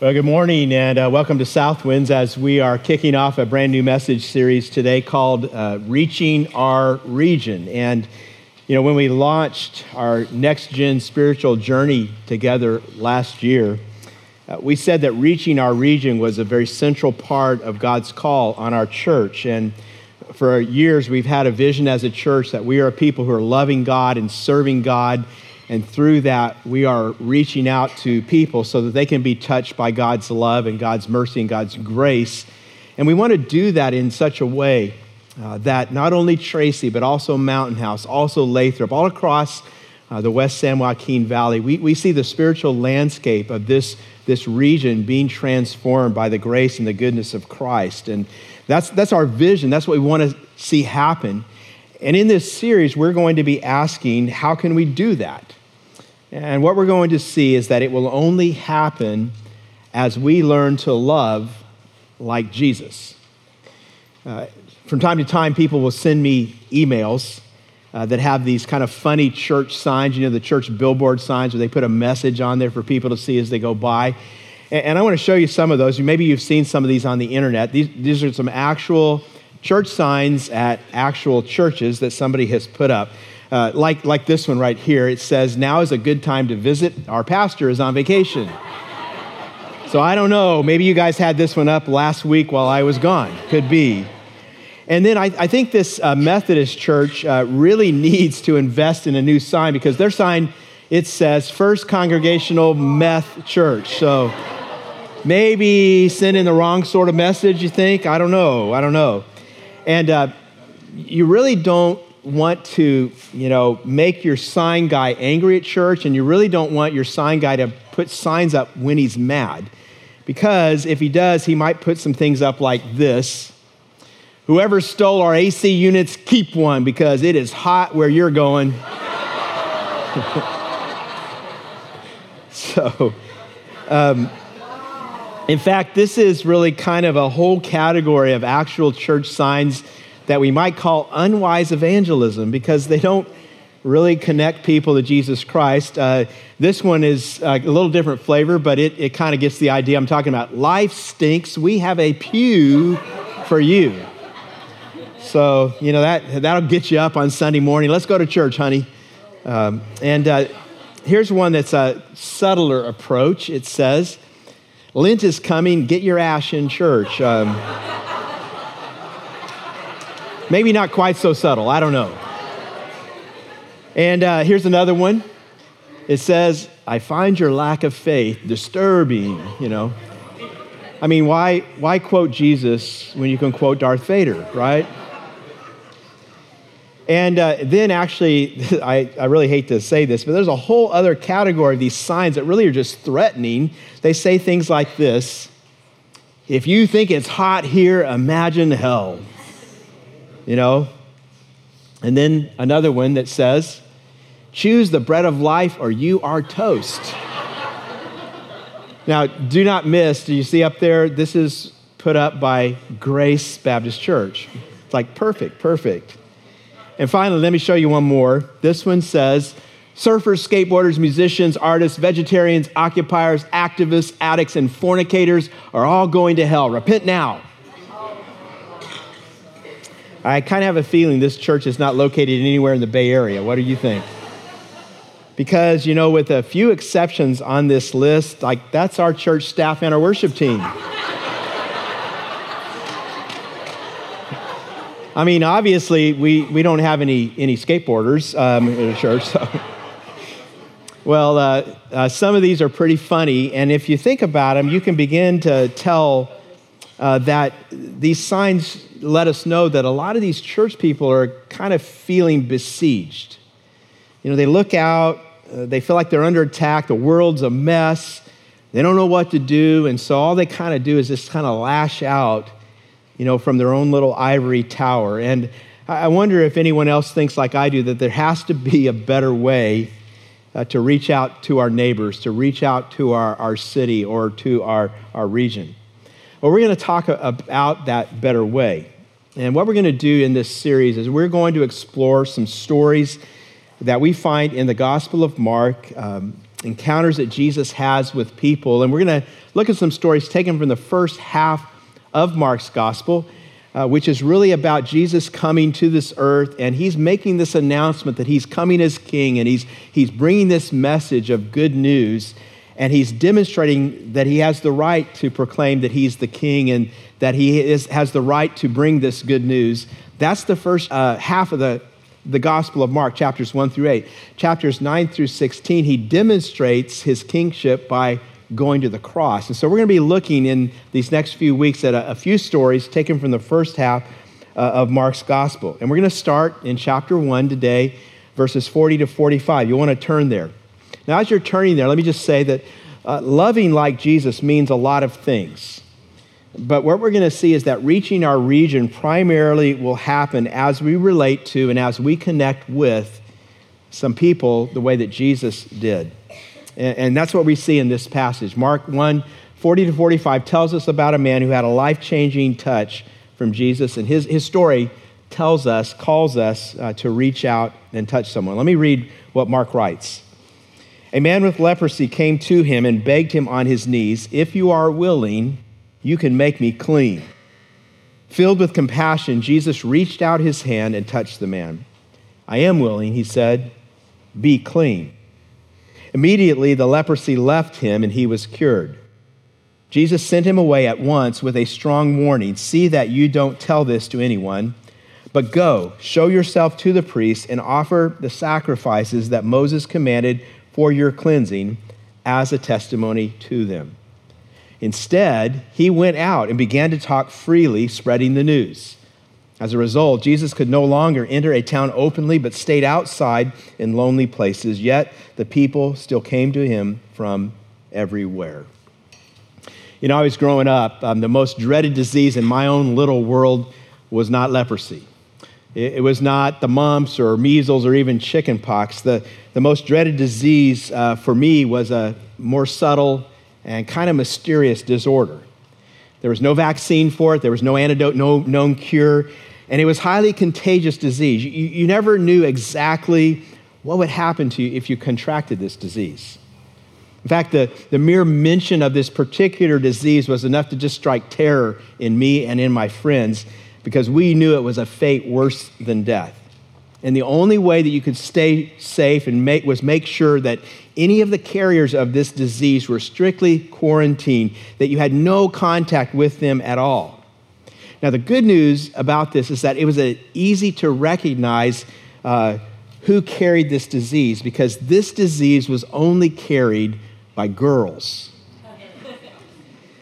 Well, good morning and uh, welcome to Southwinds as we are kicking off a brand new message series today called uh, Reaching Our Region. And, you know, when we launched our next gen spiritual journey together last year, uh, we said that reaching our region was a very central part of God's call on our church. And for years, we've had a vision as a church that we are a people who are loving God and serving God and through that, we are reaching out to people so that they can be touched by God's love and God's mercy and God's grace. And we want to do that in such a way uh, that not only Tracy, but also Mountain House, also Lathrop, all across uh, the West San Joaquin Valley, we, we see the spiritual landscape of this, this region being transformed by the grace and the goodness of Christ. And that's, that's our vision. That's what we want to see happen. And in this series, we're going to be asking, how can we do that? And what we're going to see is that it will only happen as we learn to love like Jesus. Uh, from time to time, people will send me emails uh, that have these kind of funny church signs, you know, the church billboard signs where they put a message on there for people to see as they go by. And, and I want to show you some of those. Maybe you've seen some of these on the internet. These, these are some actual church signs at actual churches that somebody has put up. Uh, like, like this one right here, it says, Now is a good time to visit. Our pastor is on vacation. so I don't know. Maybe you guys had this one up last week while I was gone. Could be. And then I, I think this uh, Methodist church uh, really needs to invest in a new sign because their sign, it says First Congregational Meth Church. So maybe sending the wrong sort of message, you think? I don't know. I don't know. And uh, you really don't want to, you know, make your sign guy angry at church, and you really don't want your sign guy to put signs up when he's mad. Because if he does, he might put some things up like this Whoever stole our AC units, keep one because it is hot where you're going. so, um, in fact, this is really kind of a whole category of actual church signs that we might call unwise evangelism because they don't really connect people to Jesus Christ. Uh, this one is uh, a little different flavor, but it, it kind of gets the idea I'm talking about. Life stinks. We have a pew for you. So, you know, that, that'll get you up on Sunday morning. Let's go to church, honey. Um, and uh, here's one that's a subtler approach. It says, Lent is coming, get your ash in church. Um, Maybe not quite so subtle. I don't know. And uh, here's another one. It says, I find your lack of faith disturbing, you know. I mean, why, why quote Jesus when you can quote Darth Vader, right? And uh, then, actually, I, I really hate to say this, but there's a whole other category of these signs that really are just threatening. They say things like this If you think it's hot here, imagine hell you know? And then another one that says, choose the bread of life or you are toast. now, do not miss, do you see up there? This is put up by Grace Baptist Church. It's like perfect, perfect. And finally, let me show you one more. This one says, Surfers, skateboarders, musicians, artists, vegetarians, occupiers, activists, addicts, and fornicators are all going to hell. Repent now. I kind of have a feeling this church is not located anywhere in the Bay Area. What do you think? Because, you know, with a few exceptions on this list, like that's our church staff and our worship team. I mean, obviously, we, we don't have any, any skateboarders um, in the church. So. Well, uh, uh, some of these are pretty funny, and if you think about them, you can begin to tell uh, that these signs let us know that a lot of these church people are kind of feeling besieged. You know, they look out, uh, they feel like they're under attack, the world's a mess, they don't know what to do, and so all they kind of do is just kind of lash out, you know, from their own little ivory tower. And I wonder if anyone else thinks like I do that there has to be a better way uh, to reach out to our neighbors, to reach out to our, our city or to our, our region. Well, we're going to talk about that better way. And what we're going to do in this series is we're going to explore some stories that we find in the Gospel of Mark um, encounters that Jesus has with people. And we're going to look at some stories taken from the first half of Mark's gospel, uh, which is really about Jesus coming to this earth. And he's making this announcement that he's coming as king and he's, he's bringing this message of good news. And he's demonstrating that he has the right to proclaim that he's the king and that he is, has the right to bring this good news. That's the first uh, half of the the Gospel of Mark, chapters 1 through 8. Chapters 9 through 16, he demonstrates his kingship by going to the cross. And so we're going to be looking in these next few weeks at a, a few stories taken from the first half uh, of Mark's Gospel. And we're going to start in chapter 1 today, verses 40 to 45. You want to turn there. Now, as you're turning there, let me just say that uh, loving like Jesus means a lot of things. But what we're going to see is that reaching our region primarily will happen as we relate to and as we connect with some people the way that Jesus did. And, and that's what we see in this passage. Mark 1 40 to 45 tells us about a man who had a life changing touch from Jesus, and his, his story tells us, calls us uh, to reach out and touch someone. Let me read what Mark writes. A man with leprosy came to him and begged him on his knees, If you are willing, you can make me clean. Filled with compassion, Jesus reached out his hand and touched the man. I am willing, he said, be clean. Immediately, the leprosy left him and he was cured. Jesus sent him away at once with a strong warning See that you don't tell this to anyone, but go, show yourself to the priest, and offer the sacrifices that Moses commanded for your cleansing as a testimony to them. Instead, he went out and began to talk freely, spreading the news. As a result, Jesus could no longer enter a town openly, but stayed outside in lonely places. Yet the people still came to him from everywhere. You know, I was growing up, um, the most dreaded disease in my own little world was not leprosy. It, was not the mumps or measles or even chickenpox. The, the most dreaded disease uh, for me was a more subtle and kind of mysterious disorder. There was no vaccine for it, there was no antidote, no known cure, and it was highly contagious disease. You, you never knew exactly what would happen to you if you contracted this disease. In fact, the, the mere mention of this particular disease was enough to just strike terror in me and in my friends because we knew it was a fate worse than death. And the only way that you could stay safe and make, was make sure that any of the carriers of this disease were strictly quarantined, that you had no contact with them at all. Now, the good news about this is that it was a, easy to recognize uh, who carried this disease because this disease was only carried by girls.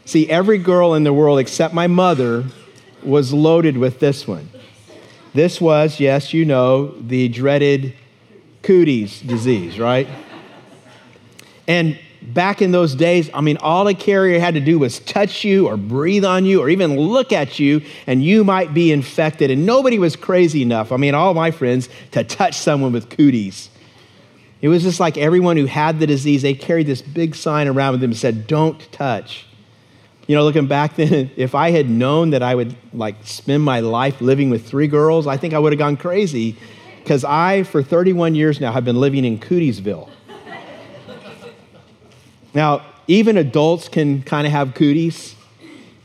See, every girl in the world except my mother was loaded with this one. This was, yes, you know, the dreaded cooties disease, right? And back in those days, I mean, all a carrier had to do was touch you or breathe on you or even look at you, and you might be infected. And nobody was crazy enough, I mean, all my friends, to touch someone with cooties. It was just like everyone who had the disease, they carried this big sign around with them and said, Don't touch. You know, looking back then, if I had known that I would like spend my life living with three girls, I think I would have gone crazy because I, for 31 years now, have been living in Cootiesville. now, even adults can kind of have cooties.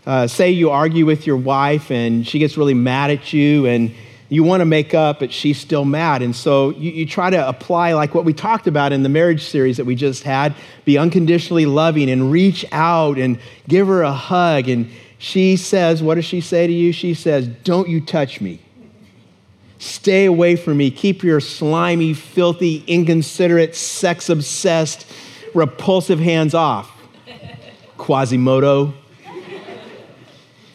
Uh, say you argue with your wife and she gets really mad at you and you want to make up, but she's still mad. And so you, you, try to apply, like what we talked about in the marriage series that we just had be unconditionally loving and reach out and give her a hug. And she says, What does she say to you? She says, Don't you touch me. Stay away from me. Keep your slimy, filthy, inconsiderate, sex obsessed, repulsive hands off. Quasimodo.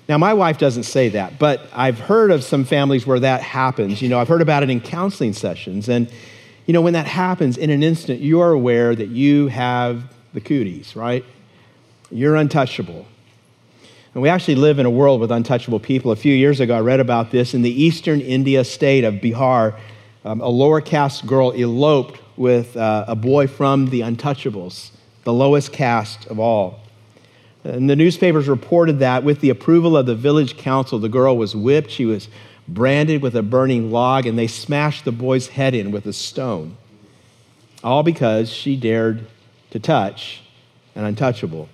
Now, my wife doesn't say that, but I've heard of some families where that happens. You know, I've heard about it in counseling sessions. And, you know, when that happens, in an instant, you are aware that you have the cooties, right? You're untouchable. And we actually live in a world with untouchable people. A few years ago, I read about this in the eastern India state of Bihar. Um, a lower caste girl eloped with uh, a boy from the untouchables, the lowest caste of all. And the newspapers reported that with the approval of the village council, the girl was whipped, she was branded with a burning log, and they smashed the boy's head in with a stone. All because she dared to touch an untouchable.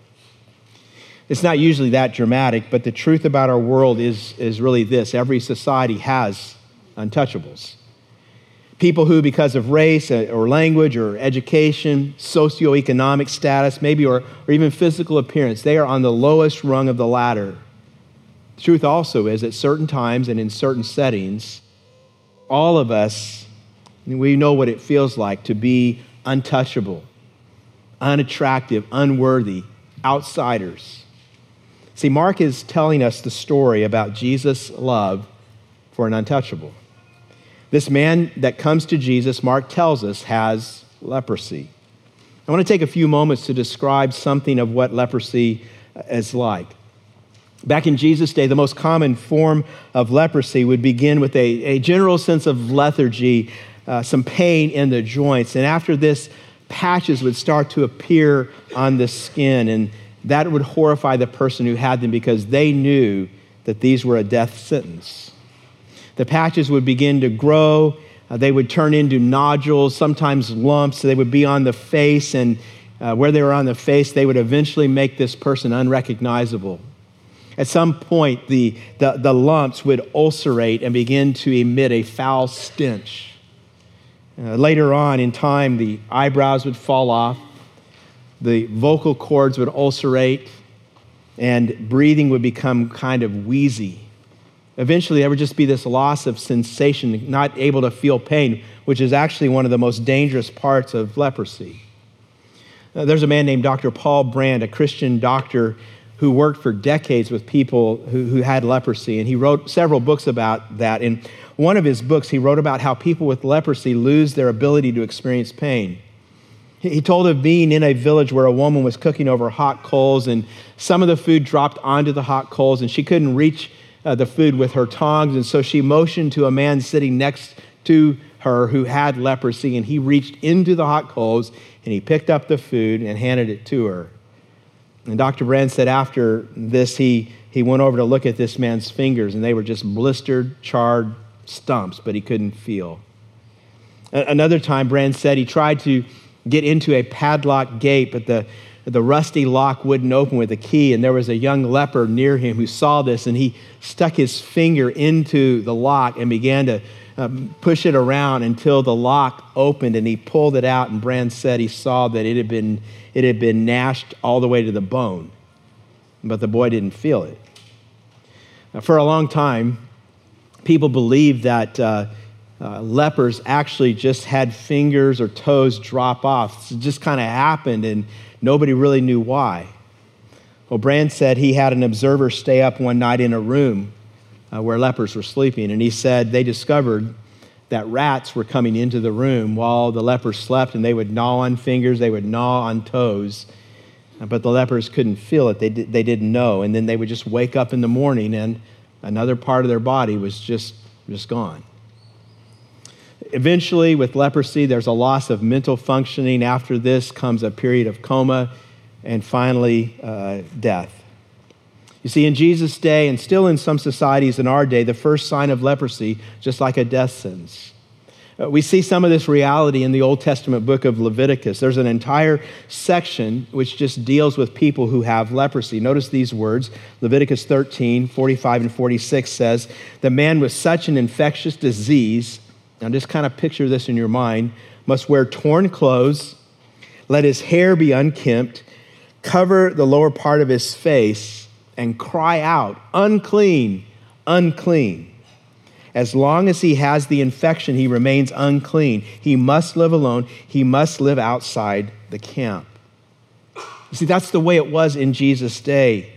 It's not usually that dramatic, but the truth about our world is, is really this every society has untouchables. People who, because of race uh, or language or education, socioeconomic status, maybe, or, or even physical appearance, they are on the lowest rung of the ladder. The truth also is, at certain times and in certain settings, all of us, we know what it feels like to be untouchable, unattractive, unworthy, outsiders. See, Mark is telling us the story about Jesus' love for an untouchable. This man that comes to Jesus, Mark tells us, has leprosy. I want to take a few moments to describe something of what leprosy is like. Back in Jesus' day, the most common form of leprosy would begin with a, a general sense of lethargy, uh, some pain in the joints. And after this, patches would start to appear on the skin. And that would horrify the person who had them because they knew that these were a death sentence. The patches would begin to grow. Uh, they would turn into nodules, sometimes lumps. They would be on the face, and uh, where they were on the face, they would eventually make this person unrecognizable. At some point, the, the, the lumps would ulcerate and begin to emit a foul stench. Uh, later on in time, the eyebrows would fall off, the vocal cords would ulcerate, and breathing would become kind of wheezy. Eventually, there would just be this loss of sensation, not able to feel pain, which is actually one of the most dangerous parts of leprosy. Uh, there's a man named Dr. Paul Brand, a Christian doctor who worked for decades with people who, who had leprosy, and he wrote several books about that. In one of his books, he wrote about how people with leprosy lose their ability to experience pain. He told of being in a village where a woman was cooking over hot coals, and some of the food dropped onto the hot coals, and she couldn't reach uh, the food with her tongs. And so she motioned to a man sitting next to her who had leprosy, and he reached into the hot coals and he picked up the food and handed it to her. And Dr. Brand said after this, he, he went over to look at this man's fingers, and they were just blistered, charred stumps, but he couldn't feel. Another time, Brand said he tried to get into a padlocked gate, but the, the rusty lock wouldn't open with a key. And there was a young leper near him who saw this, and he stuck his finger into the lock and began to um, push it around until the lock opened and he pulled it out. And Brand said he saw that it had been, it had been gnashed all the way to the bone, but the boy didn't feel it. Now, for a long time, people believed that uh, uh, lepers actually just had fingers or toes drop off. It just kind of happened, and nobody really knew why. Well, Brand said he had an observer stay up one night in a room uh, where lepers were sleeping. And he said they discovered that rats were coming into the room while the lepers slept, and they would gnaw on fingers, they would gnaw on toes. Uh, but the lepers couldn't feel it, they, di- they didn't know. And then they would just wake up in the morning, and another part of their body was just, just gone. Eventually, with leprosy, there's a loss of mental functioning. After this comes a period of coma, and finally, uh, death. You see, in Jesus' day, and still in some societies in our day, the first sign of leprosy, just like a death sentence. Uh, we see some of this reality in the Old Testament book of Leviticus. There's an entire section which just deals with people who have leprosy. Notice these words Leviticus 13, 45 and 46 says, The man with such an infectious disease, now just kind of picture this in your mind, must wear torn clothes, let his hair be unkempt, cover the lower part of his face and cry out, unclean, unclean. As long as he has the infection, he remains unclean. He must live alone. He must live outside the camp. You see, that's the way it was in Jesus' day.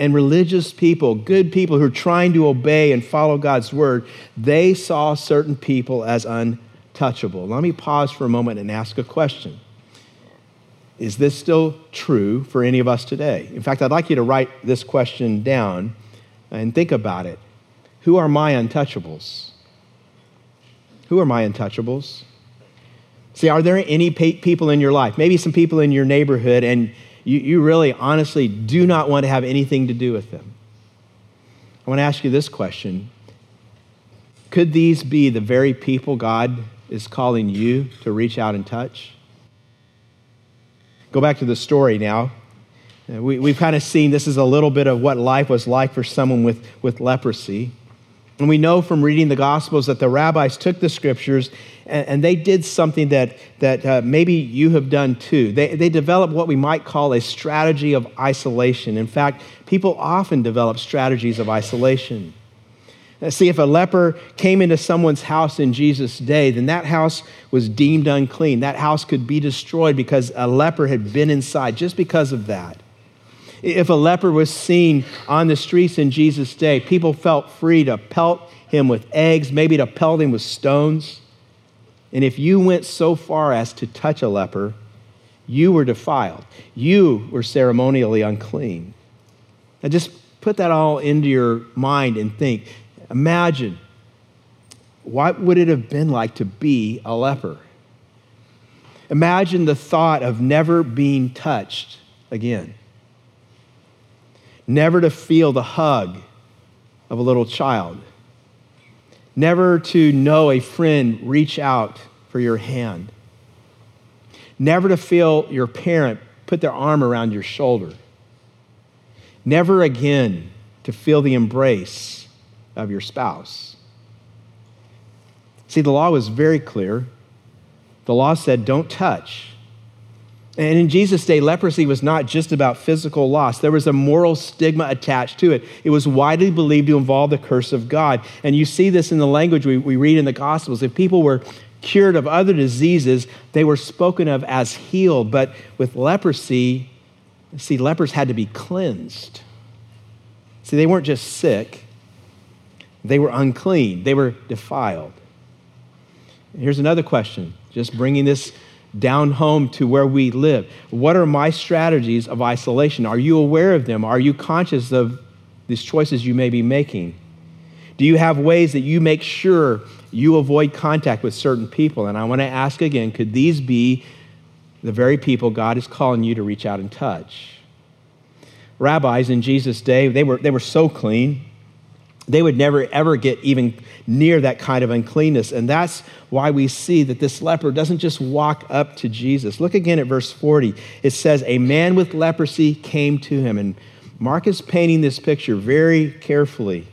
And religious people, good people who are trying to obey and follow God's word, they saw certain people as untouchable. Let me pause for a moment and ask a question. Is this still true for any of us today? In fact, I'd like you to write this question down and think about it. Who are my untouchables? Who are my untouchables? See, are there any people in your life, maybe some people in your neighborhood, and you, you really honestly do not want to have anything to do with them? I want to ask you this question Could these be the very people God is calling you to reach out and touch? Go back to the story now. Uh, we, we've kind of seen this is a little bit of what life was like for someone with, with leprosy. And we know from reading the Gospels that the rabbis took the scriptures and, and they did something that, that uh, maybe you have done too. They, they developed what we might call a strategy of isolation. In fact, people often develop strategies of isolation. Uh, see, if a leper came into someone's house in Jesus' day, then that house was deemed unclean. That house could be destroyed because a leper had been inside, just because of that. If a leper was seen on the streets in Jesus' day, people felt free to pelt him with eggs, maybe to pelt him with stones. And if you went so far as to touch a leper, you were defiled. You were ceremonially unclean. Now just put that all into your mind and think. Imagine what would it have been like to be a leper? Imagine the thought of never being touched again never to feel the hug of a little child, never to know a friend reach out for your hand, never to feel your parent put their arm around your shoulder, never again to feel the embrace of your spouse. See, the law was very clear. The law said, don't touch. And in Jesus' day, leprosy was not just about physical loss. There was a moral stigma attached to it. It was widely believed to involve the curse of God. And you see this in the language we, we read in the Gospels. If people were cured of other diseases, they were spoken of as healed. But with leprosy, see, lepers had to be cleansed. See, they weren't just sick, they were unclean, they were defiled. Here's another question, just bringing this down home to where we live. What are my strategies of isolation? Are you aware of them? Are you conscious of these choices you may be making? Do you have ways that you make sure you avoid contact with certain people? And I want to ask again could these be the very people God is calling you to reach out and touch? Rabbis in Jesus' day, they were, they were so clean they would never ever get even near that kind of uncleanness. And that's why we see that this leper doesn't just walk up to Jesus. Look again at verse 40. It says, A man with leprosy came to him. And Mark is painting this picture very carefully.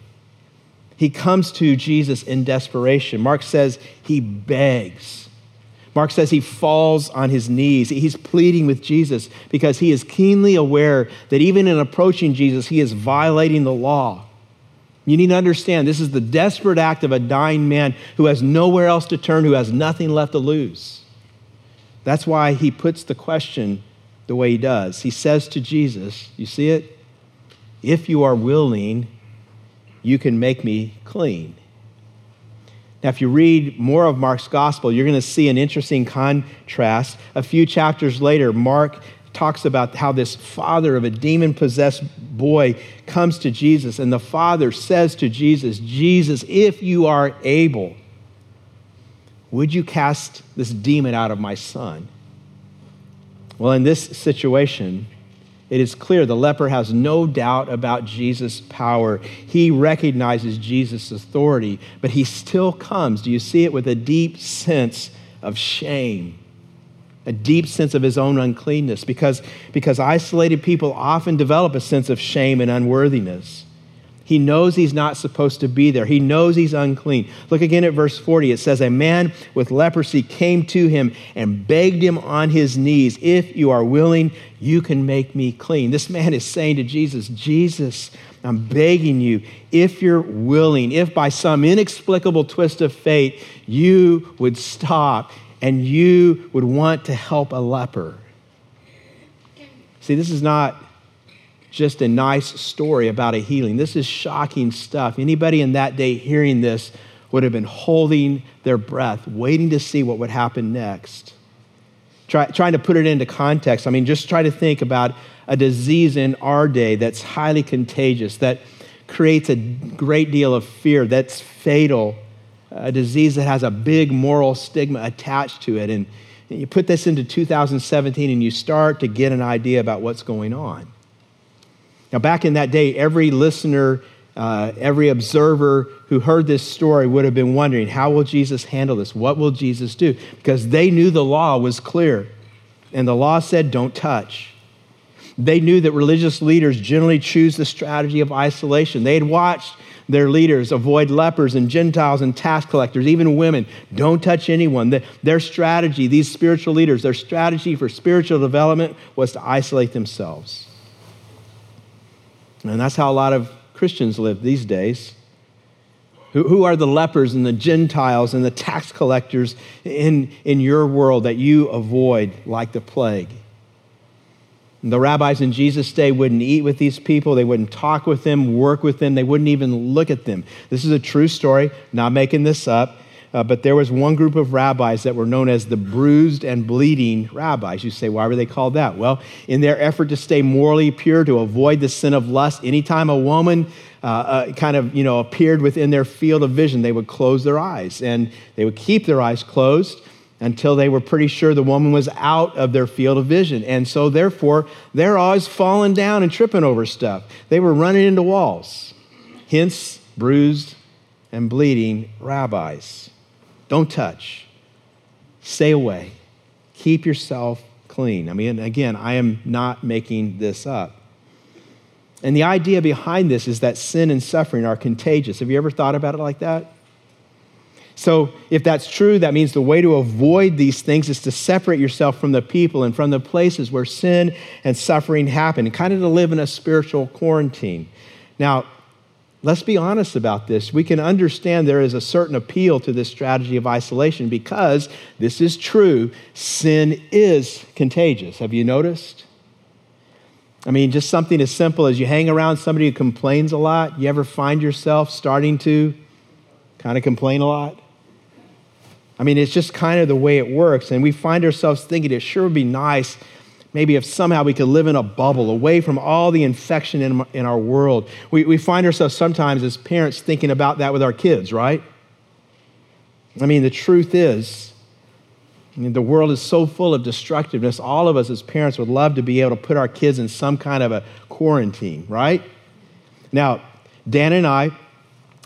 He comes to Jesus in desperation. Mark says he begs. Mark says he falls on his knees. He's pleading with Jesus because he is keenly aware that even in approaching Jesus, he is violating the law. You need to understand this is the desperate act of a dying man who has nowhere else to turn, who has nothing left to lose. That's why he puts the question the way he does. He says to Jesus, You see it? If you are willing, you can make me clean. Now, if you read more of Mark's gospel, you're going to see an interesting contrast. A few chapters later, Mark talks about how this father of a demon possessed boy comes to Jesus, and the father says to Jesus, Jesus, if you are able, would you cast this demon out of my son? Well, in this situation, it is clear the leper has no doubt about Jesus' power. He recognizes Jesus' authority, but he still comes, do you see it, with a deep sense of shame a deep sense of his own uncleanness because, because isolated people often develop a sense of shame and unworthiness. He knows he's not supposed to be there. He knows he's unclean. Look again at verse 40. It says, A man with leprosy came to him and begged him on his knees, If you are willing, you can make me clean. This man is saying to Jesus, Jesus, I'm begging you, if you're willing, if by some inexplicable twist of fate you would stop and you would want to help a leper. See, this is not just a nice story about a healing. This is shocking stuff. Anybody in that day hearing this would have been holding their breath, waiting to see what would happen next. Try, trying to put it into context, I mean, just try to think about a disease in our day that's highly contagious, that creates a great deal of fear, that's fatal, a disease that has a big moral stigma attached to it. And you put this into 2017 and you start to get an idea about what's going on. Now, back in that day, every listener, uh, every observer who heard this story would have been wondering how will Jesus handle this? What will Jesus do? Because they knew the law was clear. And the law said, don't touch. They knew that religious leaders generally choose the strategy of isolation. They had watched their leaders avoid lepers and Gentiles and tax collectors, even women. Don't touch anyone. The, their strategy, these spiritual leaders, their strategy for spiritual development was to isolate themselves. And that's how a lot of Christians live these days. Who, who are the lepers and the Gentiles and the tax collectors in, in your world that you avoid like the plague? The rabbis in Jesus' day wouldn't eat with these people. They wouldn't talk with them, work with them. They wouldn't even look at them. This is a true story, not making this up. Uh, but there was one group of rabbis that were known as the bruised and bleeding rabbis. You say, why were they called that? Well, in their effort to stay morally pure, to avoid the sin of lust, anytime a woman uh, uh, kind of, you know, appeared within their field of vision, they would close their eyes and they would keep their eyes closed until they were pretty sure the woman was out of their field of vision. And so, therefore, they're always falling down and tripping over stuff. They were running into walls. Hence, bruised and bleeding rabbis. Don't touch. Stay away. Keep yourself clean. I mean, again, I am not making this up. And the idea behind this is that sin and suffering are contagious. Have you ever thought about it like that? So, if that's true, that means the way to avoid these things is to separate yourself from the people and from the places where sin and suffering happen, and kind of to live in a spiritual quarantine. Now, let's be honest about this. We can understand there is a certain appeal to this strategy of isolation because this is true. Sin is contagious. Have you noticed? I mean, just something as simple as you hang around somebody who complains a lot. You ever find yourself starting to kind of complain a lot? I mean, it's just kind of the way it works. And we find ourselves thinking it sure would be nice maybe if somehow we could live in a bubble away from all the infection in, in our world. We, we find ourselves sometimes as parents thinking about that with our kids, right? I mean, the truth is, I mean, the world is so full of destructiveness. All of us as parents would love to be able to put our kids in some kind of a quarantine, right? Now, Dan and I,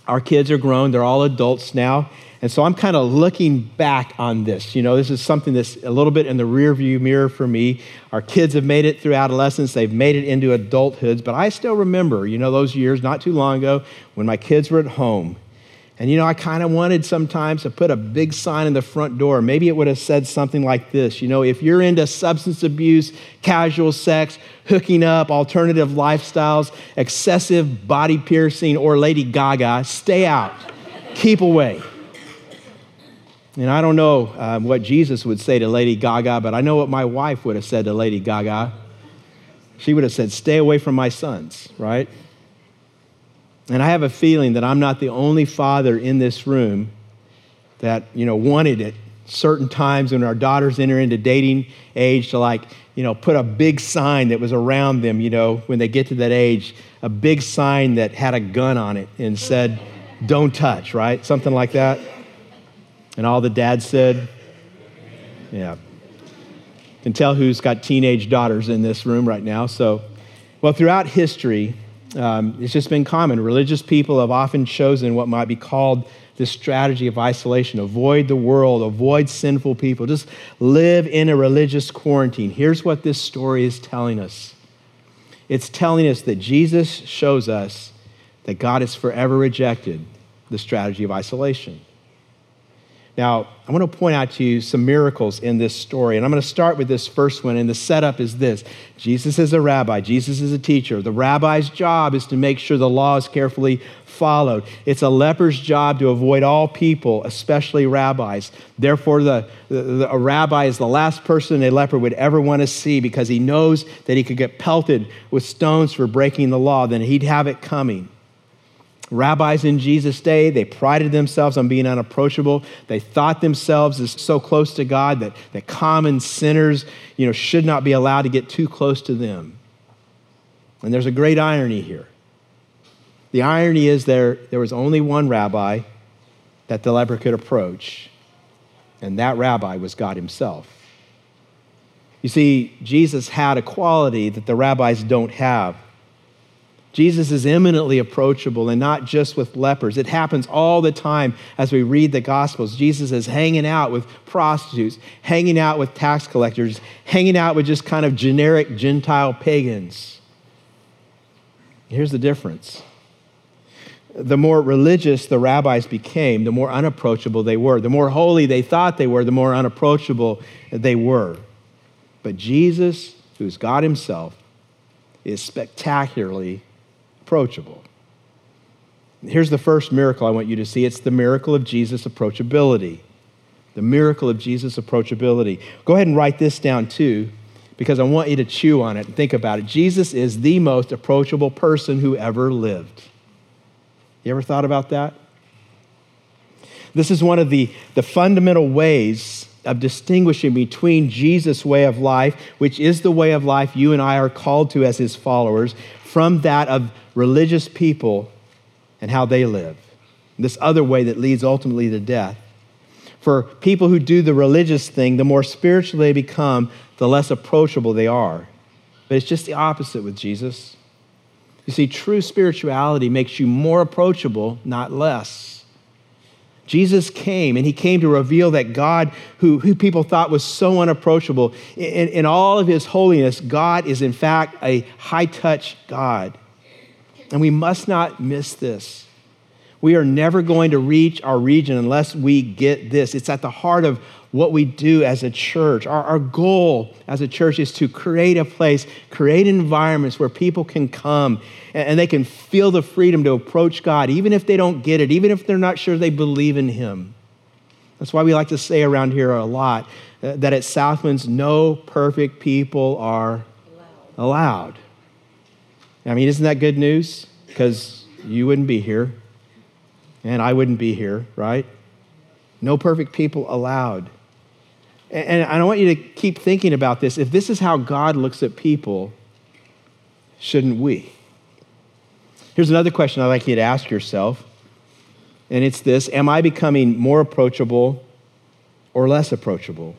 our kids are grown, they're all adults now. And so I'm kind of looking back on this. You know, this is something that's a little bit in the rearview mirror for me. Our kids have made it through adolescence, they've made it into adulthoods, but I still remember, you know, those years not too long ago when my kids were at home. And you know, I kind of wanted sometimes to put a big sign in the front door. Maybe it would have said something like this You know, if you're into substance abuse, casual sex, hooking up, alternative lifestyles, excessive body piercing, or Lady Gaga, stay out, keep away. And I don't know um, what Jesus would say to Lady Gaga, but I know what my wife would have said to Lady Gaga. She would have said, Stay away from my sons, right? And I have a feeling that I'm not the only father in this room that, you know, wanted it certain times when our daughters enter into dating age to like, you know, put a big sign that was around them, you know, when they get to that age, a big sign that had a gun on it and said, don't touch, right? Something like that. And all the dads said, yeah. Can tell who's got teenage daughters in this room right now. So, well, throughout history, um, it's just been common. Religious people have often chosen what might be called this strategy of isolation avoid the world, avoid sinful people, just live in a religious quarantine. Here's what this story is telling us it's telling us that Jesus shows us that God has forever rejected the strategy of isolation. Now, I want to point out to you some miracles in this story. And I'm going to start with this first one. And the setup is this Jesus is a rabbi, Jesus is a teacher. The rabbi's job is to make sure the law is carefully followed. It's a leper's job to avoid all people, especially rabbis. Therefore, the, the, a rabbi is the last person a leper would ever want to see because he knows that he could get pelted with stones for breaking the law, then he'd have it coming. Rabbis in Jesus' day, they prided themselves on being unapproachable. They thought themselves as so close to God that, that common sinners you know, should not be allowed to get too close to them. And there's a great irony here. The irony is there, there was only one rabbi that the leper could approach, and that rabbi was God Himself. You see, Jesus had a quality that the rabbis don't have. Jesus is eminently approachable and not just with lepers. It happens all the time as we read the Gospels. Jesus is hanging out with prostitutes, hanging out with tax collectors, hanging out with just kind of generic Gentile pagans. Here's the difference the more religious the rabbis became, the more unapproachable they were. The more holy they thought they were, the more unapproachable they were. But Jesus, who's God Himself, is spectacularly approachable. Here's the first miracle I want you to see it's the miracle of Jesus' approachability. The miracle of Jesus' approachability. Go ahead and write this down too, because I want you to chew on it and think about it. Jesus is the most approachable person who ever lived. You ever thought about that? This is one of the, the fundamental ways of distinguishing between Jesus' way of life, which is the way of life you and I are called to as his followers, from that of religious people and how they live. This other way that leads ultimately to death. For people who do the religious thing, the more spiritual they become, the less approachable they are. But it's just the opposite with Jesus. You see, true spirituality makes you more approachable, not less. Jesus came, and he came to reveal that God, who, who people thought was so unapproachable, in, in all of his holiness, God is in fact a high touch God. And we must not miss this. We are never going to reach our region unless we get this. It's at the heart of what we do as a church. Our, our goal as a church is to create a place, create environments where people can come and, and they can feel the freedom to approach God, even if they don't get it, even if they're not sure they believe in Him. That's why we like to say around here a lot uh, that at Southwinds, no perfect people are allowed. I mean, isn't that good news? Because you wouldn't be here, and I wouldn't be here, right? No perfect people allowed. And I want you to keep thinking about this. If this is how God looks at people, shouldn't we? Here's another question I'd like you to ask yourself, and it's this Am I becoming more approachable or less approachable?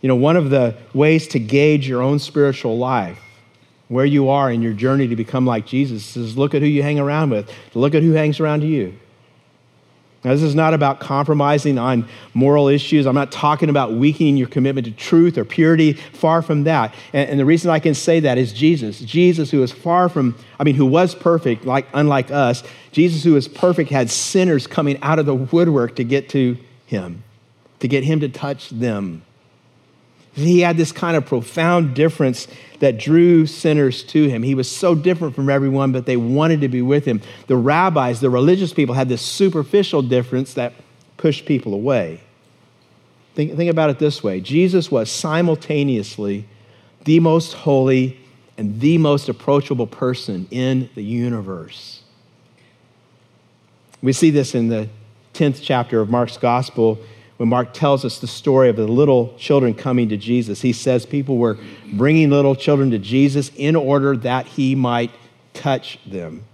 You know, one of the ways to gauge your own spiritual life, where you are in your journey to become like Jesus, is look at who you hang around with, look at who hangs around you. Now, this is not about compromising on moral issues. I'm not talking about weakening your commitment to truth or purity. Far from that. And, and, the reason I can say that is Jesus. Jesus, who is far from, I mean, who was perfect, like unlike us. Jesus, who is perfect, had sinners coming out of the woodwork to get to him, to get him to touch them. He had this kind of profound difference that drew sinners to him. He was so different from everyone, but they wanted to be with him. The rabbis, the religious people, had this superficial difference that pushed people away. Think, think about it this way Jesus was simultaneously the most holy and the most approachable person in the universe. We see this in the 10th chapter of Mark's gospel when Mark tells us the story of the little children coming to Jesus. He says people were bringing little children to Jesus in order that he might touch them.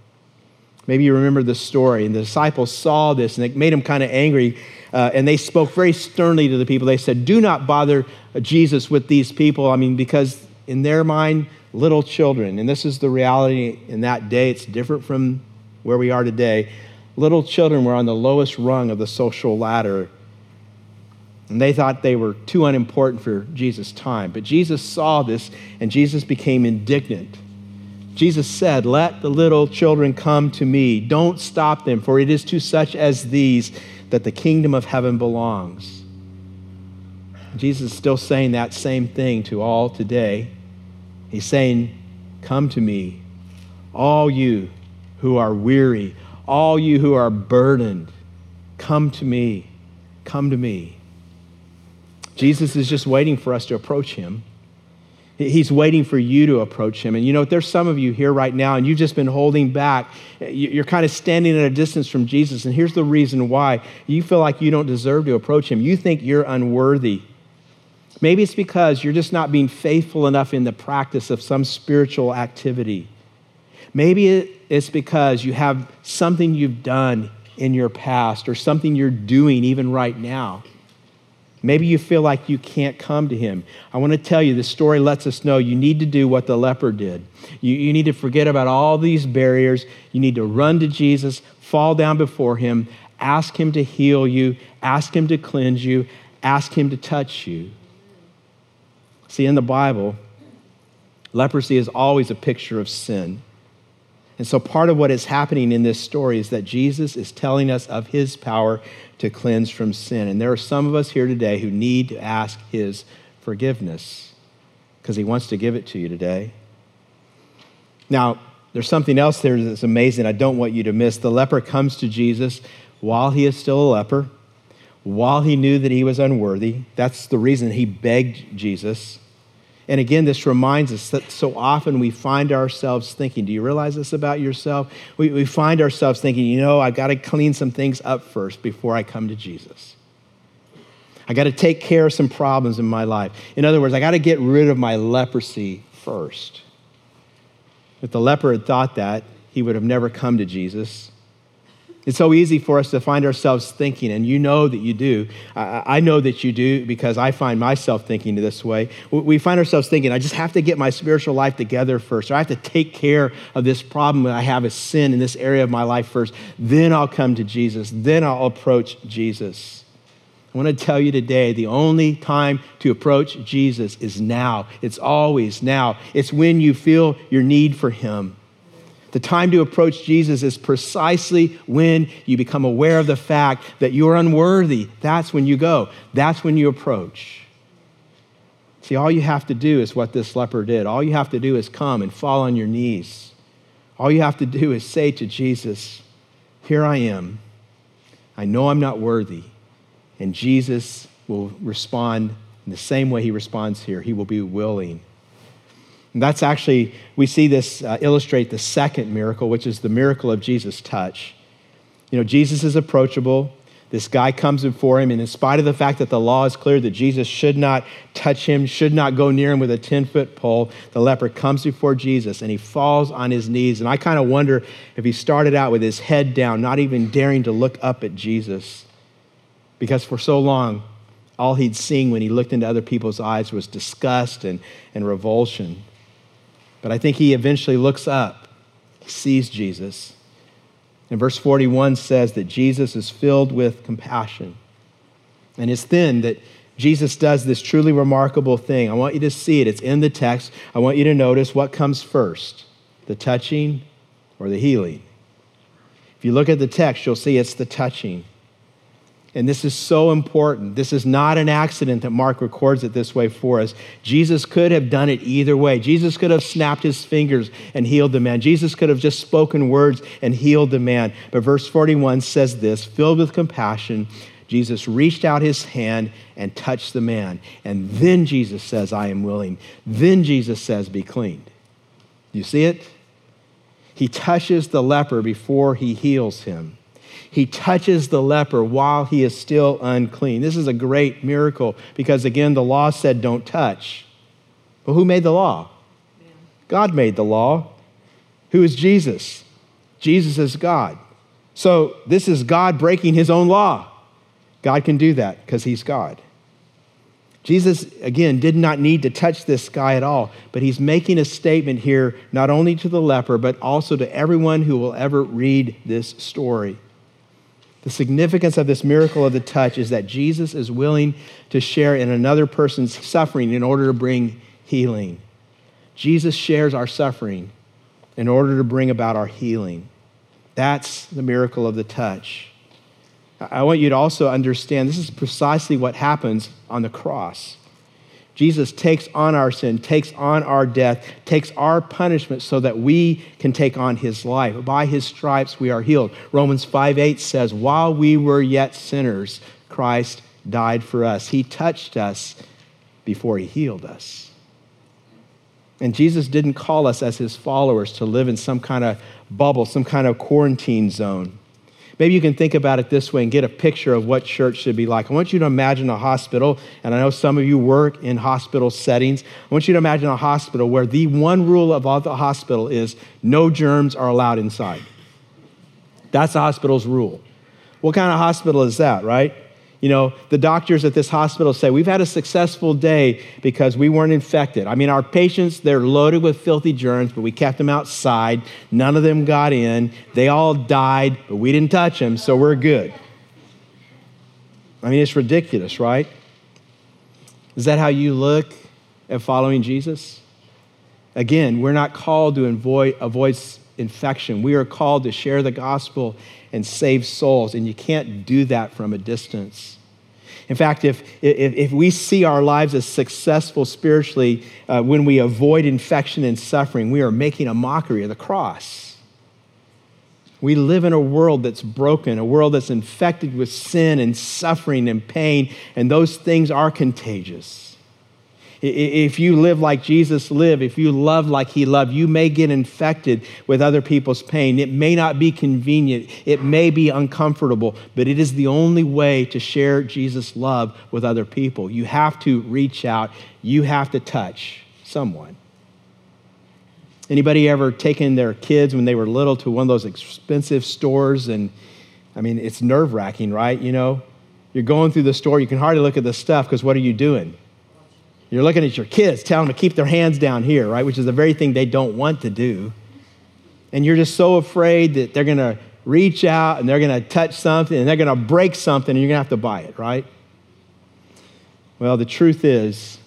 Maybe you remember the story, and the disciples saw this and it made them kind of angry. Uh, and they spoke very sternly to the people. They said, Do not bother Jesus with these people. I mean, because in their mind, little children, and this is the reality in that day, it's different from where we are today. Little children were on the lowest rung of the social ladder and they thought they were too unimportant for Jesus' time. But Jesus saw this and Jesus became indignant. Jesus said, Let the little children come to me. Don't stop them, for it is to such as these that the kingdom of heaven belongs. Jesus is still saying that same thing to all today. He's saying, Come to me, all you who are weary, all you who are burdened. Come to me. Come to me. Jesus is just waiting for us to approach him. He's waiting for you to approach him. And you know, there's some of you here right now, and you've just been holding back. You're kind of standing at a distance from Jesus. And here's the reason why you feel like you don't deserve to approach him. You think you're unworthy. Maybe it's because you're just not being faithful enough in the practice of some spiritual activity. Maybe it's because you have something you've done in your past or something you're doing even right now Maybe you feel like you can't come to him. I want to tell you, this story lets us know you need to do what the leper did. You, you need to forget about all these barriers. You need to run to Jesus, fall down before him, ask him to heal you, ask him to cleanse you, ask him to touch you. See, in the Bible, leprosy is always a picture of sin. And so, part of what is happening in this story is that Jesus is telling us of his power to cleanse from sin. And there are some of us here today who need to ask his forgiveness because he wants to give it to you today. Now, there's something else there that's amazing I don't want you to miss. The leper comes to Jesus while he is still a leper, while he knew that he was unworthy. That's the reason he begged Jesus. And again, this reminds us that so often we find ourselves thinking, do you realize this about yourself? We, we find ourselves thinking, you know, I've got to clean some things up first before I come to Jesus. I got to take care of some problems in my life. In other words, I got to get rid of my leprosy first. If the leper had thought that, he would have never come to Jesus. It's so easy for us to find ourselves thinking, and you know that you do. I, know that you do because I find myself thinking this way. We find ourselves thinking, I just have to get my spiritual life together first, or I have to take care of this problem that I have as sin in this area of my life first. Then I'll come to Jesus. Then I'll approach Jesus. I want to tell you today the only time to approach Jesus is now. It's always now. It's when you feel your need for Him. The time to approach Jesus is precisely when you become aware of the fact that you're unworthy. That's when you go, that's when you approach. See, all you have to do is what this leper did. All you have to do is come and fall on your knees. All you have to do is say to Jesus, Here I am. I know I'm not worthy. And Jesus will respond in the same way he responds here. He will be willing and that's actually, we see this uh, illustrate the second miracle, which is the miracle of Jesus' touch. You know, Jesus is approachable. This guy comes before him, and in spite of the fact that the law is clear that Jesus should not touch him, should not go near him with a 10 foot pole, the leper comes before Jesus and he falls on his knees. And I kind of wonder if he started out with his head down, not even daring to look up at Jesus. Because for so long, all he'd seen when he looked into other people's eyes was disgust and, and revulsion. But I think he eventually looks up, sees Jesus. And verse 41 says that Jesus is filled with compassion. And it's then that Jesus does this truly remarkable thing. I want you to see it. It's in the text. I want you to notice what comes first the touching or the healing. If you look at the text, you'll see it's the touching. And this is so important. This is not an accident that Mark records it this way for us. Jesus could have done it either way. Jesus could have snapped his fingers and healed the man. Jesus could have just spoken words and healed the man. But verse 41 says this filled with compassion, Jesus reached out his hand and touched the man. And then Jesus says, I am willing. Then Jesus says, Be cleaned. You see it? He touches the leper before he heals him he touches the leper while he is still unclean. This is a great miracle because, again, the law said don't touch. But who made the law? God made the law. Who is Jesus? Jesus is God. So this is God breaking his own law. God can do that because he's God. Jesus, again, did not need to touch this guy at all, but he's making a statement here, not only to the leper, but also to everyone who will ever read this story. The significance of this miracle of the touch is that Jesus is willing to share in another person's suffering in order to bring healing. Jesus shares our suffering in order to bring about our healing. That's the miracle of the touch. I want you to also understand this is precisely what happens on the cross. Jesus takes on our sin, takes on our death, takes our punishment so that we can take on his life. By his stripes we are healed. Romans 5 8 says, While we were yet sinners, Christ died for us. He touched us before he healed us. And Jesus didn't call us as his followers to live in some kind of bubble, some kind of quarantine zone. Maybe you can think about it this way and get a picture of what church should be like. I want you to imagine a hospital, and I know some of you work in hospital settings. I want you to imagine a hospital where the one rule of all the hospital is no germs are allowed inside. That's the hospital's rule. What kind of hospital is that, right? You know, the doctors at this hospital say, We've had a successful day because we weren't infected. I mean, our patients, they're loaded with filthy germs, but we kept them outside. None of them got in. They all died, but we didn't touch them, so we're good. I mean, it's ridiculous, right? Is that how you look at following Jesus? Again, we're not called to avoid, avoid infection. We are called to share the gospel and save souls, and you can't do that from a distance. In fact, if, if, if we see our lives as successful spiritually uh, when we avoid infection and suffering, we are making a mockery of the cross. We live in a world that's broken, a world that's infected with sin and suffering and pain, and those things are contagious. If you live like Jesus lived, if you love like he loved, you may get infected with other people's pain. It may not be convenient, it may be uncomfortable, but it is the only way to share Jesus' love with other people. You have to reach out, you have to touch someone. Anybody ever taken their kids when they were little to one of those expensive stores and I mean, it's nerve wracking, right? You know, you're going through the store, you can hardly look at the stuff because what are you doing? You're looking at your kids, telling them to keep their hands down here, right? Which is the very thing they don't want to do. And you're just so afraid that they're going to reach out and they're going to touch something and they're going to break something and you're going to have to buy it, right? Well, the truth is,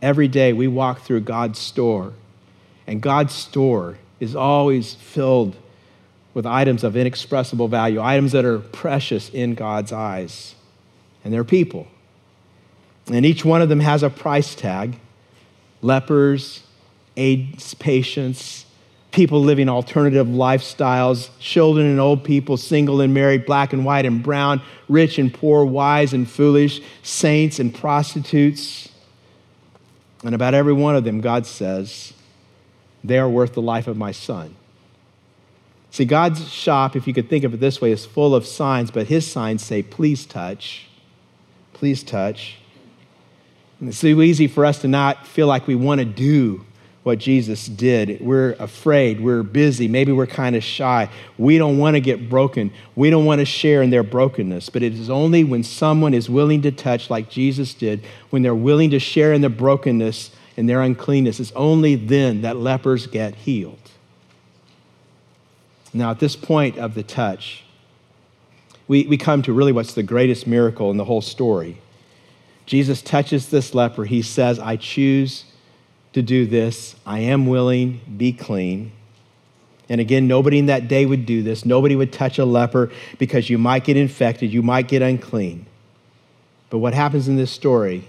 every day we walk through God's store, and God's store is always filled with items of inexpressible value, items that are precious in God's eyes. And they're people. And each one of them has a price tag lepers, AIDS patients, people living alternative lifestyles, children and old people, single and married, black and white and brown, rich and poor, wise and foolish, saints and prostitutes. And about every one of them, God says, they are worth the life of my son. See, God's shop, if you could think of it this way, is full of signs, but his signs say, please touch, please touch. It's too easy for us to not feel like we want to do what Jesus did. We're afraid, we're busy, maybe we're kind of shy. We don't want to get broken. We don't want to share in their brokenness. But it is only when someone is willing to touch like Jesus did, when they're willing to share in the brokenness and their uncleanness, it's only then that lepers get healed. Now, at this point of the touch, we, we come to really what's the greatest miracle in the whole story. Jesus touches this leper. He says, I choose to do this. I am willing, be clean. And again, nobody in that day would do this. Nobody would touch a leper because you might get infected, you might get unclean. But what happens in this story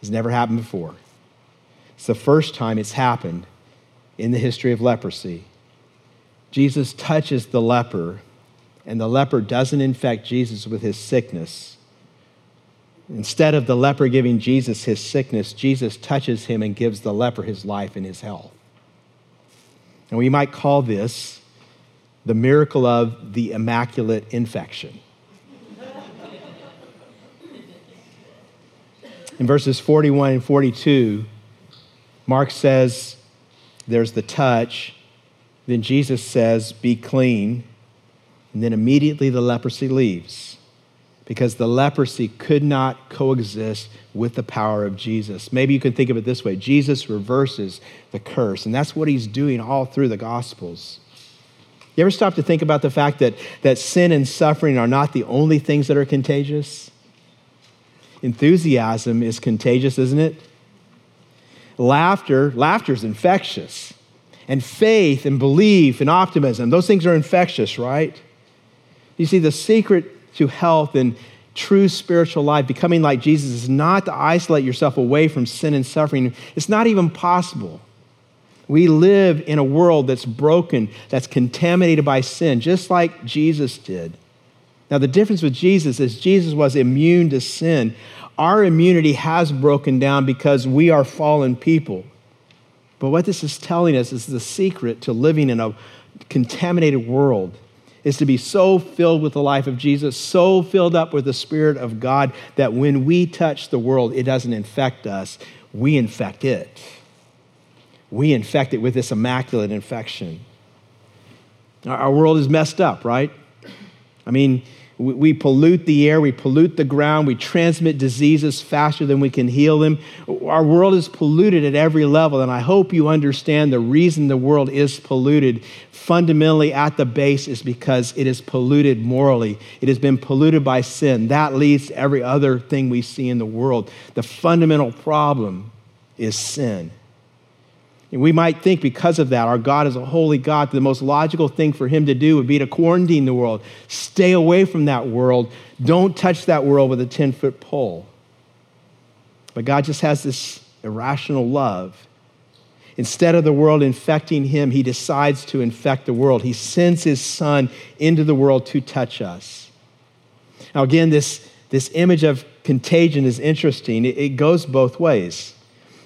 has never happened before. It's the first time it's happened in the history of leprosy. Jesus touches the leper, and the leper doesn't infect Jesus with his sickness. Instead of the leper giving Jesus his sickness, Jesus touches him and gives the leper his life and his health. And we might call this the miracle of the immaculate infection. In verses 41 and 42, Mark says, There's the touch. Then Jesus says, Be clean. And then immediately the leprosy leaves because the leprosy could not coexist with the power of Jesus. Maybe you can think of it this way Jesus reverses the curse, and that's what he's doing all through the Gospels. You ever stop to think about the fact that, that sin and suffering are not the only things that are contagious? Enthusiasm is contagious, isn't it? Laughter, laughter is infectious. And faith and belief and optimism, those things are infectious, right? You see, the secret to health and true spiritual life, becoming like Jesus, is not to isolate yourself away from sin and suffering. It's not even possible. We live in a world that's broken, that's contaminated by sin, just like Jesus did. Now, the difference with Jesus is Jesus was immune to sin. Our immunity has broken down because we are fallen people. But what this is telling us is the secret to living in a contaminated world is to be so filled with the life of Jesus, so filled up with the Spirit of God that when we touch the world, it doesn't infect us, we infect it. We infect it with this immaculate infection. Our world is messed up, right? I mean, We pollute the air, we pollute the ground, we transmit diseases faster than we can heal them. Our world is polluted at every level, and I hope you understand the reason the world is polluted fundamentally at the base is because it is polluted morally. It has been polluted by sin. That leads to every other thing we see in the world. The fundamental problem is sin. And we might think because of that, our God is a holy God, the most logical thing for him to do would be to quarantine the world. Stay away from that world. Don't touch that world with a 10 foot pole. But God just has this irrational love. Instead of the world infecting him, he decides to infect the world. He sends his son into the world to touch us. Now, again, this, this image of contagion is interesting. It, it goes both ways.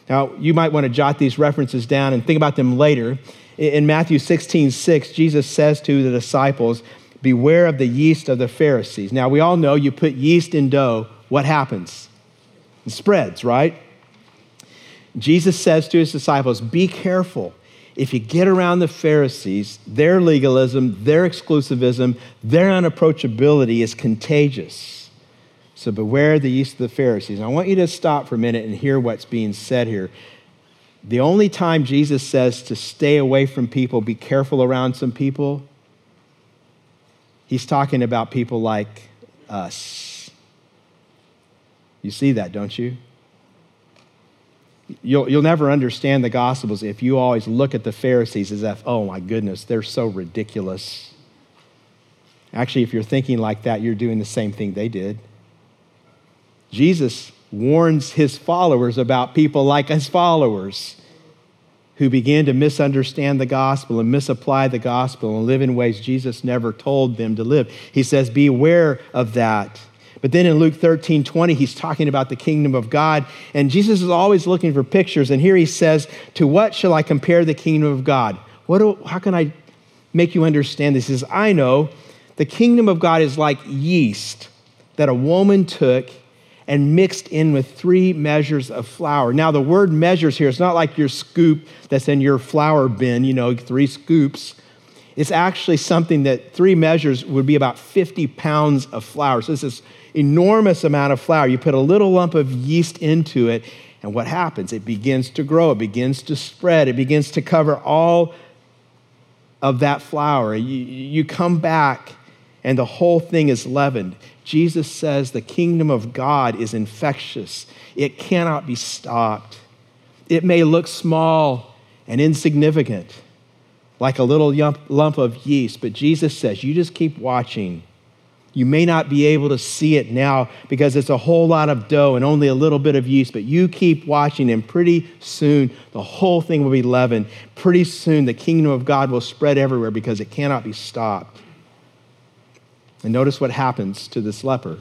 Now, you might want to jot these references down and think about them later. In Matthew 16, 6, Jesus says to the disciples, Beware of the yeast of the Pharisees. Now, we all know you put yeast in dough, what happens? It spreads, right? Jesus says to his disciples, Be careful. If you get around the Pharisees, their legalism, their exclusivism, their unapproachability is contagious. So beware the yeast of the Pharisees. I want you to stop for a minute and hear what's being said here. The only time Jesus says to stay away from people, be careful around some people, he's talking about people like us. You see that, don't you? You'll, you'll never understand the Gospels if you always look at the Pharisees as if, oh my goodness, they're so ridiculous. Actually, if you're thinking like that, you're doing the same thing they did. Jesus warns his followers about people like his followers who begin to misunderstand the gospel and misapply the gospel and live in ways Jesus never told them to live. He says, Beware of that. But then in Luke 13, 20, he's talking about the kingdom of God. And Jesus is always looking for pictures. And here he says, To what shall I compare the kingdom of God? What do, how can I make you understand this? He says, I know the kingdom of God is like yeast that a woman took and mixed in with three measures of flour. Now, the word measures here, it's not like your scoop that's in your flour bin, you know, three scoops. It's actually something that three measures would be about 50 pounds of flour. So, this is enormous amount of flour. You put a little lump of yeast into it, and what happens? It begins to grow, it begins to spread, it begins to cover all of that flour. You, you come back, and the whole thing is leavened. Jesus says the kingdom of God is infectious, it cannot be stopped. It may look small and insignificant, like a little lump of yeast, but Jesus says, You just keep watching. You may not be able to see it now because it's a whole lot of dough and only a little bit of yeast, but you keep watching, and pretty soon the whole thing will be leavened. Pretty soon the kingdom of God will spread everywhere because it cannot be stopped. And notice what happens to this leper.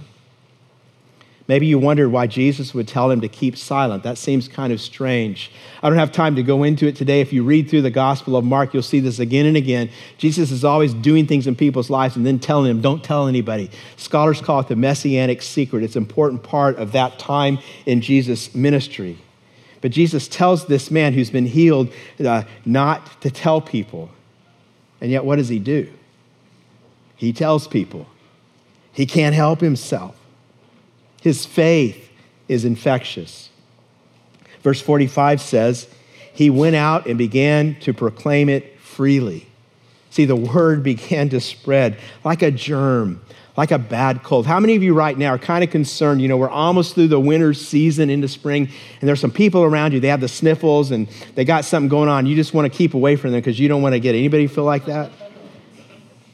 Maybe you wondered why Jesus would tell him to keep silent. That seems kind of strange. I don't have time to go into it today. If you read through the Gospel of Mark, you'll see this again and again. Jesus is always doing things in people's lives and then telling them, don't tell anybody. Scholars call it the messianic secret. It's an important part of that time in Jesus' ministry. But Jesus tells this man who's been healed uh, not to tell people. And yet, what does he do? He tells people. He can't help himself. His faith is infectious. Verse 45 says, He went out and began to proclaim it freely. See, the word began to spread like a germ, like a bad cold. How many of you right now are kind of concerned? You know, we're almost through the winter season into spring, and there's some people around you, they have the sniffles and they got something going on. You just want to keep away from them because you don't want to get. Anybody feel like that?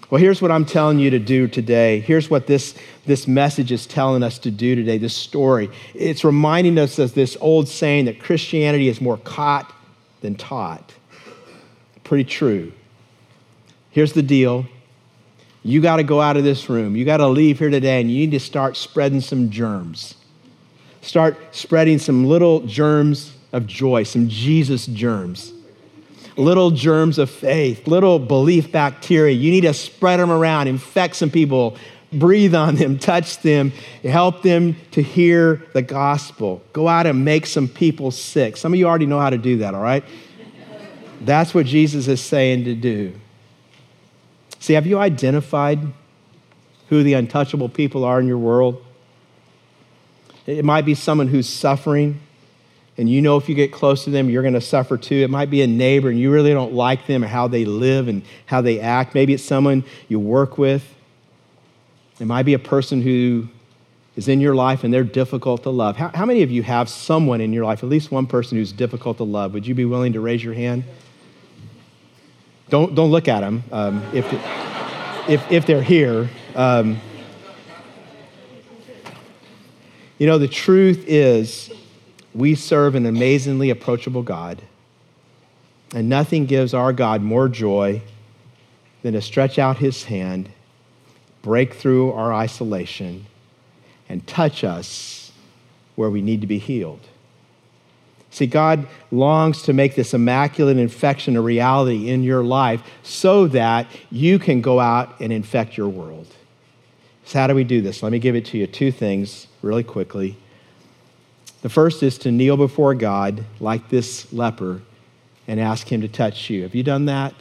Well, here's what I'm telling you to do today. Here's what this, this message is telling us to do today, this story. It's reminding us of this old saying that Christianity is more caught than taught. Pretty true. Here's the deal you got to go out of this room. You got to leave here today and you need to start spreading some germs. Start spreading some little germs of joy, some Jesus germs little germs of faith, little belief bacteria. You need to spread them around, infect some people, breathe on them, touch them, help them to hear the gospel. Go out and make some people sick. Some of you already know how to do that, all right? That's what Jesus is saying to do. See, have you identified who the untouchable people are in your world. It might be someone who's suffering, and you know if you get close to them, you're going to suffer too. It might be a neighbor, and you really don't like them or how they live and how they act. Maybe it's someone you work with. It might be a person who is in your life and they're difficult to love. How, how, many of you have someone in your life, at least one person who's difficult to love? Would you be willing to raise your hand? Don't, don't look at them um, if, if, if they're here. Um, you know, the truth is, we serve an amazingly approachable God, and nothing gives our God more joy than to stretch out his hand, break through our isolation, and touch us where we need to be healed. See, God longs to make this immaculate infection a reality in your life so that you can go out and infect your world. So, how do we do this? Let me give it to you two things really quickly. The first is to kneel before God like this leper and ask Him to touch you. Have you done that?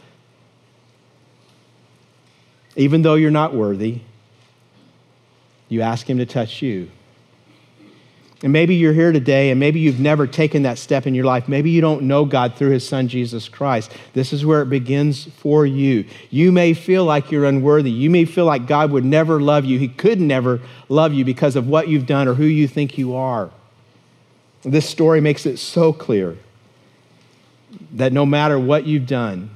Even though you're not worthy, you ask Him to touch you. And maybe you're here today and maybe you've never taken that step in your life. Maybe you don't know God through his son Jesus Christ. This is where it begins for you. You may feel like you're unworthy. You may feel like God would never love you. He could never love you because of what you've done or who you think you are. This story makes it so clear that no matter what you've done,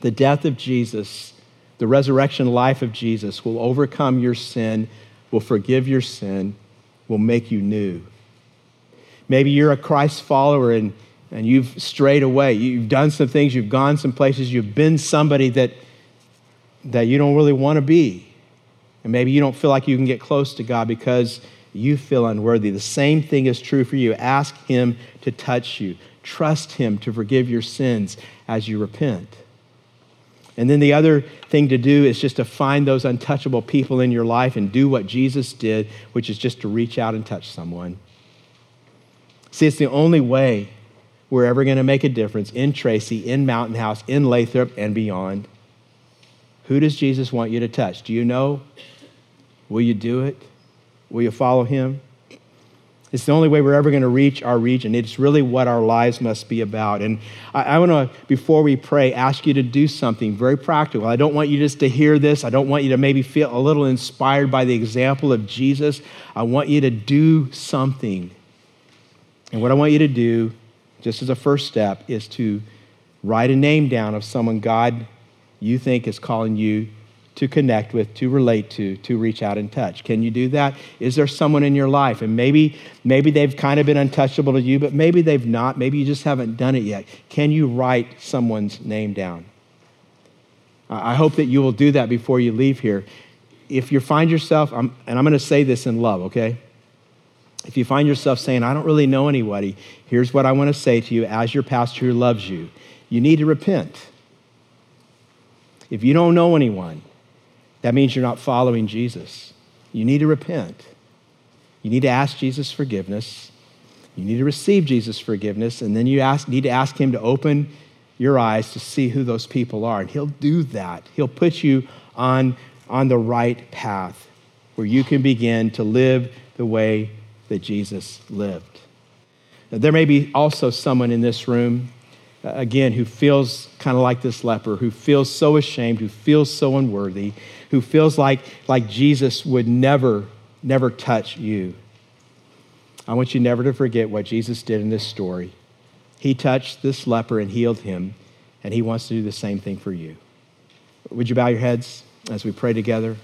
the death of Jesus, the resurrection life of Jesus will overcome your sin, will forgive your sin will make you new. Maybe you're a Christ follower and, and you've strayed away. You've done some things, you've gone some places, you've been somebody that, that you don't really want to be. And maybe you don't feel like you can get close to God because you feel unworthy. The same thing is true for you. Ask Him to touch you, trust Him to forgive your sins as you repent. And then the other thing to do is just to find those untouchable people in your life and do what Jesus did, which is just to reach out and touch someone. See, it's the only way we're ever going to make a difference in Tracy, in Mountain House, in Lathrop, and beyond. Who does Jesus want you to touch? Do you know? Will you do it? Will you follow him? It's the only way we're ever going to reach our region. It's really what our lives must be about. And I, I want to, before we pray, ask you to do something very practical. I don't want you just to hear this. I don't want you to maybe feel a little inspired by the example of Jesus. I want you to do something. And what I want you to do, just as a first step, is to write a name down of someone God you think is calling you to connect with, to relate to, to reach out and touch. Can you do that? Is there someone in your life? And maybe, maybe they've kind of been untouchable to you, but maybe they've not. Maybe you just haven't done it yet. Can you write someone's name down? I hope that you will do that before you leave here. If you find yourself, and I'm going to say this in love, okay? If you find yourself saying, I don't really know anybody, here's what I want to say to you as your pastor who loves you. You need to repent. If you don't know anyone, that means you're not following Jesus. You need to repent. You need to ask Jesus forgiveness. You need to receive Jesus' forgiveness, and then you ask, need to ask Him to open your eyes to see who those people are. And He'll do that. He'll put you on, on the right path where you can begin to live the way that Jesus lived. Now, there may be also someone in this room uh, again, who feels kind of like this leper, who feels so ashamed, who feels so unworthy, who feels like, like Jesus would never, never touch you. I want you never to forget what Jesus did in this story. He touched this leper and healed him, and he wants to do the same thing for you. Would you bow your heads as we pray together?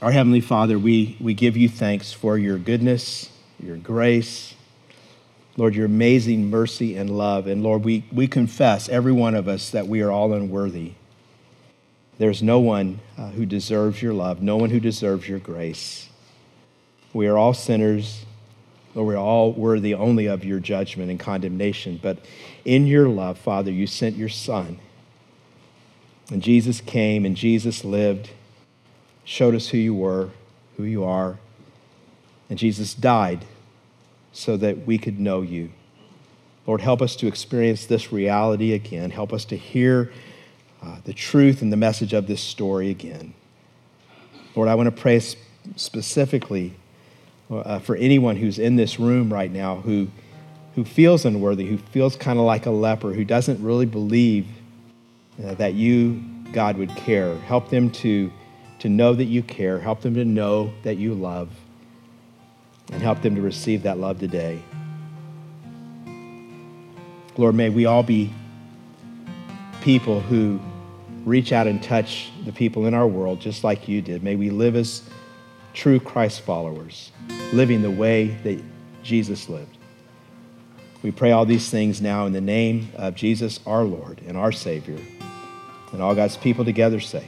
Our Heavenly Father, we, we give you thanks for your goodness, your grace, Lord, your amazing mercy and love. And Lord, we, we confess, every one of us, that we are all unworthy. There's no one uh, who deserves your love, no one who deserves your grace. We are all sinners, Lord, we're all worthy only of your judgment and condemnation. But in your love, Father, you sent your Son. And Jesus came and Jesus lived, showed us who you were, who you are. And Jesus died so that we could know you. Lord, help us to experience this reality again. Help us to hear uh, the truth and the message of this story again. Lord, I want to pray specifically uh, for anyone who's in this room right now who, who feels unworthy, who feels kind of like a leper, who doesn't really believe uh, that you, God, would care. Help them to, to know that you care. Help them to know that you love. And help them to receive that love today. Lord, may we all be people who reach out and touch the people in our world just like you did. May we live as true Christ followers, living the way that Jesus lived. We pray all these things now in the name of Jesus, our Lord and our Savior. And all God's people together say,